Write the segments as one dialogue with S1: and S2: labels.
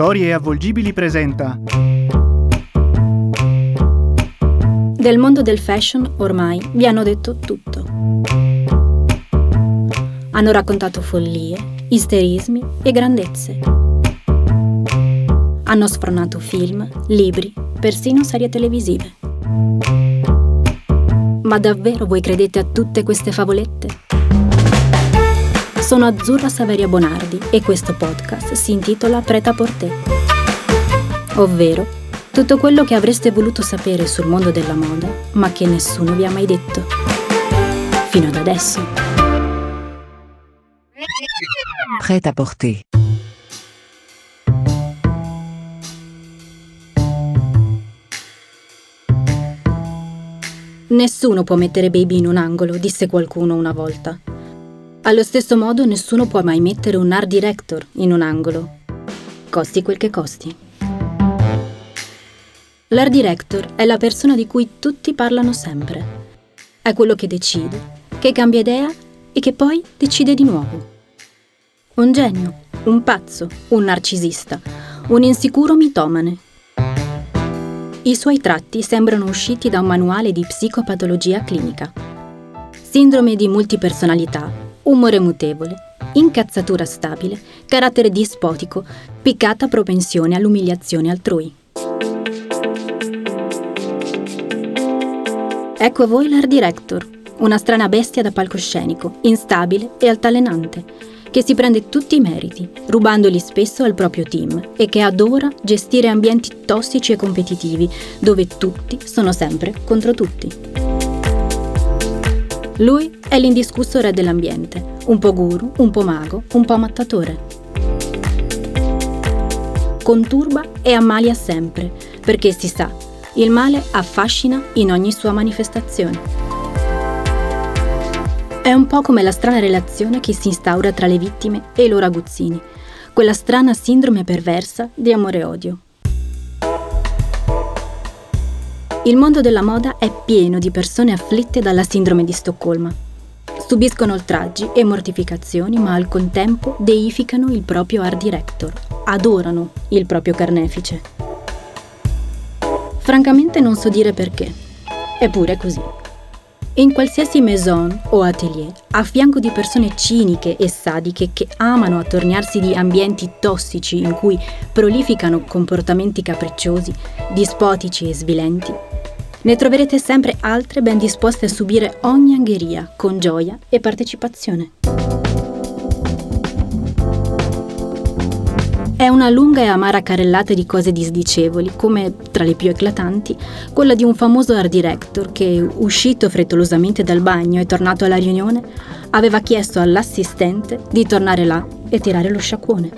S1: Storie avvolgibili presenta.
S2: Del mondo del fashion ormai vi hanno detto tutto. Hanno raccontato follie, isterismi e grandezze. Hanno sfronato film, libri, persino serie televisive. Ma davvero voi credete a tutte queste favolette? Sono Azzurra Saveria Bonardi e questo podcast si intitola Preta Porté. Ovvero, tutto quello che avreste voluto sapere sul mondo della moda, ma che nessuno vi ha mai detto. Fino ad adesso.
S3: Prêt à porter.
S2: Nessuno può mettere baby in un angolo, disse qualcuno una volta. Allo stesso modo nessuno può mai mettere un art director in un angolo, costi quel che costi. L'art director è la persona di cui tutti parlano sempre. È quello che decide, che cambia idea e che poi decide di nuovo. Un genio, un pazzo, un narcisista, un insicuro mitomane. I suoi tratti sembrano usciti da un manuale di psicopatologia clinica. Sindrome di multipersonalità, umore mutevole, incazzatura stabile, carattere dispotico, piccata propensione all'umiliazione altrui. Ecco a voi l'art director, una strana bestia da palcoscenico, instabile e altalenante, che si prende tutti i meriti, rubandoli spesso al proprio team e che adora gestire ambienti tossici e competitivi, dove tutti sono sempre contro tutti. Lui è l'indiscusso re dell'ambiente, un po' guru, un po' mago, un po' mattatore. Conturba e ammalia sempre, perché si sa, il male affascina in ogni sua manifestazione. È un po' come la strana relazione che si instaura tra le vittime e i loro aguzzini, quella strana sindrome perversa di amore e odio. Il mondo della moda è pieno di persone afflitte dalla sindrome di Stoccolma. Subiscono oltraggi e mortificazioni, ma al contempo deificano il proprio art director, adorano il proprio carnefice. Francamente non so dire perché. Eppure è così. In qualsiasi maison o atelier, a fianco di persone ciniche e sadiche che amano attorniarsi di ambienti tossici in cui prolificano comportamenti capricciosi, dispotici e svilenti, ne troverete sempre altre ben disposte a subire ogni angheria con gioia e partecipazione. È una lunga e amara carrellata di cose disdicevoli, come, tra le più eclatanti, quella di un famoso art director che, uscito frettolosamente dal bagno e tornato alla riunione, aveva chiesto all'assistente di tornare là e tirare lo sciacquone.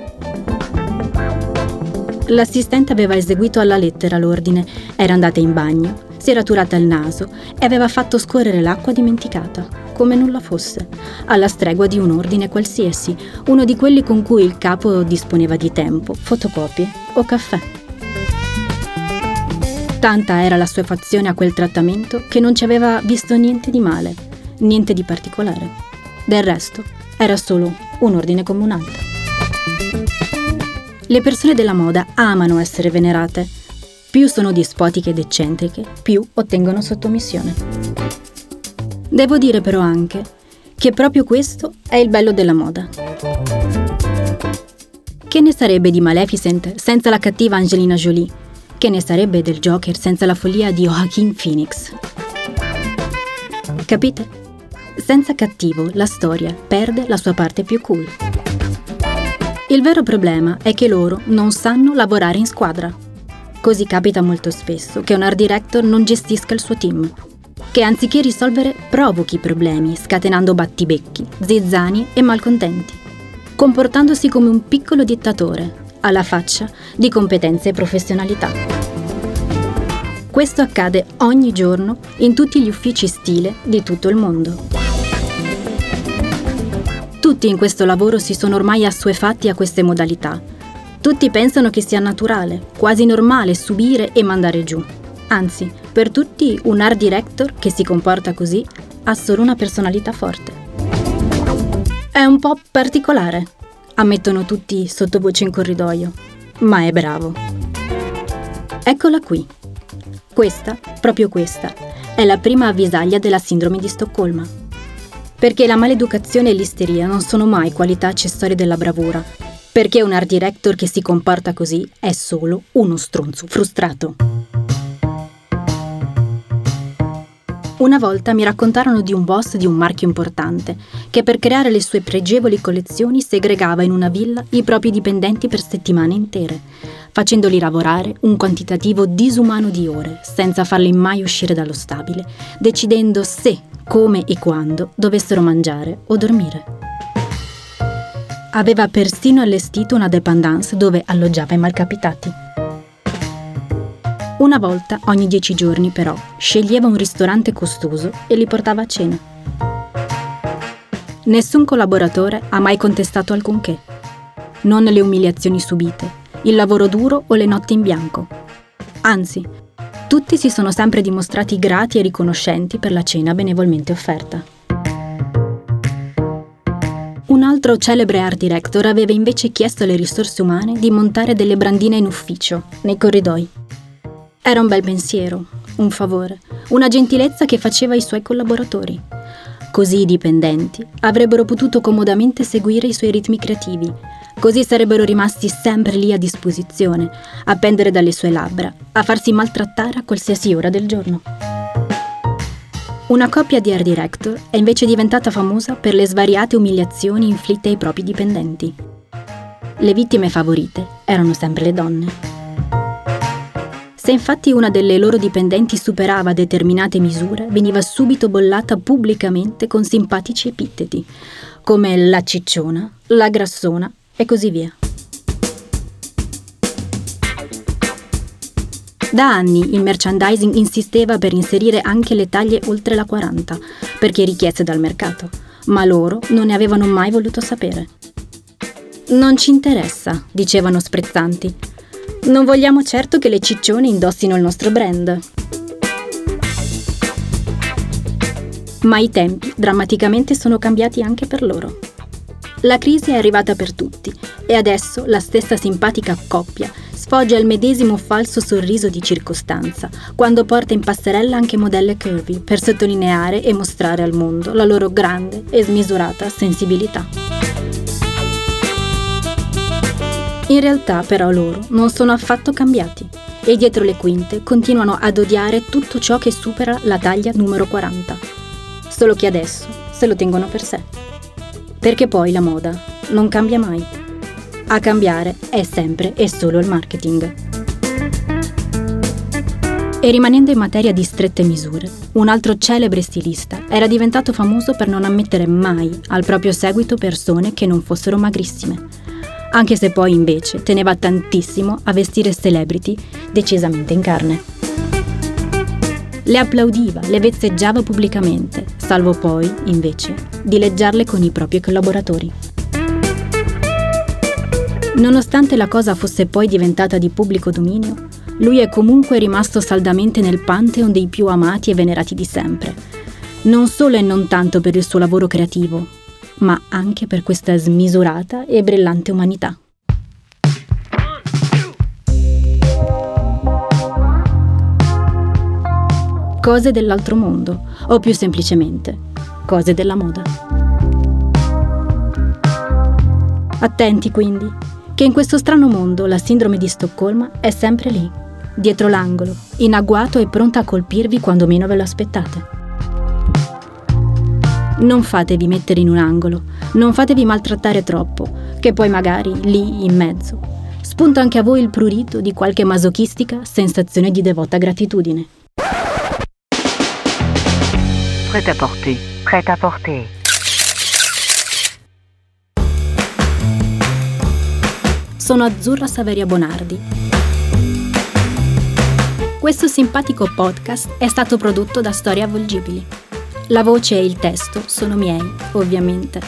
S2: L'assistente aveva eseguito alla lettera l'ordine, era andata in bagno, si era turata il naso e aveva fatto scorrere l'acqua dimenticata, come nulla fosse, alla stregua di un ordine qualsiasi, uno di quelli con cui il capo disponeva di tempo, fotocopie o caffè. Tanta era la sua fazione a quel trattamento che non ci aveva visto niente di male, niente di particolare. Del resto, era solo un ordine come un altro. Le persone della moda amano essere venerate più sono dispotiche ed eccentriche, più ottengono sottomissione. Devo dire però anche che proprio questo è il bello della moda. Che ne sarebbe di Maleficent senza la cattiva Angelina Jolie? Che ne sarebbe del Joker senza la follia di Joaquin Phoenix? Capite? Senza cattivo la storia perde la sua parte più cool. Il vero problema è che loro non sanno lavorare in squadra. Così capita molto spesso che un art director non gestisca il suo team, che anziché risolvere provochi problemi, scatenando battibecchi, zizzani e malcontenti, comportandosi come un piccolo dittatore, alla faccia di competenze e professionalità. Questo accade ogni giorno in tutti gli uffici stile di tutto il mondo. Tutti in questo lavoro si sono ormai assuefatti a queste modalità tutti pensano che sia naturale, quasi normale subire e mandare giù. Anzi, per tutti un art director che si comporta così ha solo una personalità forte. È un po' particolare, ammettono tutti sottovoce in corridoio. ma è bravo. Eccola qui. Questa, proprio questa, è la prima avvisaglia della sindrome di Stoccolma. Perché la maleducazione e l'isteria non sono mai qualità accessorie della bravura. Perché un art director che si comporta così è solo uno stronzo frustrato. Una volta mi raccontarono di un boss di un marchio importante che per creare le sue pregevoli collezioni segregava in una villa i propri dipendenti per settimane intere, facendoli lavorare un quantitativo disumano di ore senza farli mai uscire dallo stabile, decidendo se, come e quando dovessero mangiare o dormire. Aveva persino allestito una dépendance dove alloggiava i malcapitati. Una volta ogni dieci giorni, però, sceglieva un ristorante costoso e li portava a cena. Nessun collaboratore ha mai contestato alcunché. Non le umiliazioni subite, il lavoro duro o le notti in bianco. Anzi, tutti si sono sempre dimostrati grati e riconoscenti per la cena benevolmente offerta. Altro celebre art director aveva invece chiesto alle risorse umane di montare delle brandine in ufficio, nei corridoi. Era un bel pensiero, un favore, una gentilezza che faceva ai suoi collaboratori. Così i dipendenti avrebbero potuto comodamente seguire i suoi ritmi creativi, così sarebbero rimasti sempre lì a disposizione, a pendere dalle sue labbra, a farsi maltrattare a qualsiasi ora del giorno. Una coppia di art director è invece diventata famosa per le svariate umiliazioni inflitte ai propri dipendenti. Le vittime favorite erano sempre le donne. Se infatti una delle loro dipendenti superava determinate misure, veniva subito bollata pubblicamente con simpatici epiteti, come la cicciona, la grassona e così via. Da anni il merchandising insisteva per inserire anche le taglie oltre la 40, perché richieste dal mercato, ma loro non ne avevano mai voluto sapere. Non ci interessa, dicevano sprezzanti, non vogliamo certo che le ciccione indossino il nostro brand. Ma i tempi drammaticamente sono cambiati anche per loro. La crisi è arrivata per tutti e adesso la stessa simpatica coppia sfoggia il medesimo falso sorriso di circostanza quando porta in passerella anche modelle curvy per sottolineare e mostrare al mondo la loro grande e smisurata sensibilità. In realtà però loro non sono affatto cambiati e dietro le quinte continuano ad odiare tutto ciò che supera la taglia numero 40. Solo che adesso se lo tengono per sé. Perché poi la moda non cambia mai. A cambiare è sempre e solo il marketing. E rimanendo in materia di strette misure, un altro celebre stilista era diventato famoso per non ammettere mai al proprio seguito persone che non fossero magrissime anche se poi invece teneva tantissimo a vestire celebrity decisamente in carne. Le applaudiva, le vezzeggiava pubblicamente, salvo poi, invece, dileggiarle con i propri collaboratori. Nonostante la cosa fosse poi diventata di pubblico dominio, lui è comunque rimasto saldamente nel pantheon dei più amati e venerati di sempre, non solo e non tanto per il suo lavoro creativo, ma anche per questa smisurata e brillante umanità. Cose dell'altro mondo, o più semplicemente, cose della moda. Attenti quindi, che in questo strano mondo la sindrome di Stoccolma è sempre lì, dietro l'angolo, in agguato e pronta a colpirvi quando meno ve lo aspettate. Non fatevi mettere in un angolo, non fatevi maltrattare troppo, che poi magari lì in mezzo spunta anche a voi il prurito di qualche masochistica sensazione di devota gratitudine.
S3: Prêt à porter. Prêt à porter.
S2: Sono Azzurra Saveria Bonardi. Questo simpatico podcast è stato prodotto da Storie Avvolgibili. La voce e il testo sono miei, ovviamente.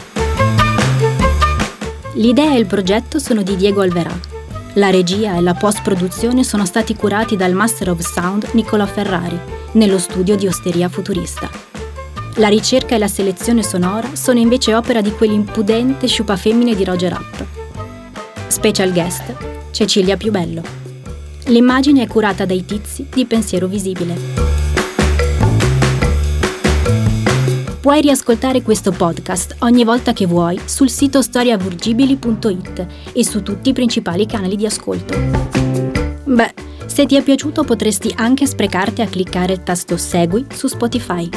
S2: L'idea e il progetto sono di Diego Alverà. La regia e la post-produzione sono stati curati dal Master of Sound Nicola Ferrari, nello studio di Osteria Futurista. La ricerca e la selezione sonora sono invece opera di quell'impudente sciupafemmine di Roger Rapp. Special guest Cecilia Più Bello. L'immagine è curata dai tizi di Pensiero Visibile. Puoi riascoltare questo podcast ogni volta che vuoi sul sito storiavurgibili.it e su tutti i principali canali di ascolto. Beh, se ti è piaciuto potresti anche sprecarti a cliccare il tasto Segui su Spotify.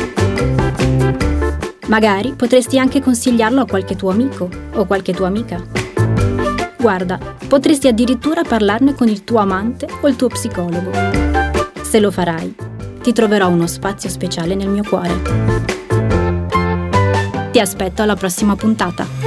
S2: Magari potresti anche consigliarlo a qualche tuo amico o qualche tua amica. Guarda, potresti addirittura parlarne con il tuo amante o il tuo psicologo. Se lo farai, ti troverò uno spazio speciale nel mio cuore. Ti aspetto alla prossima puntata.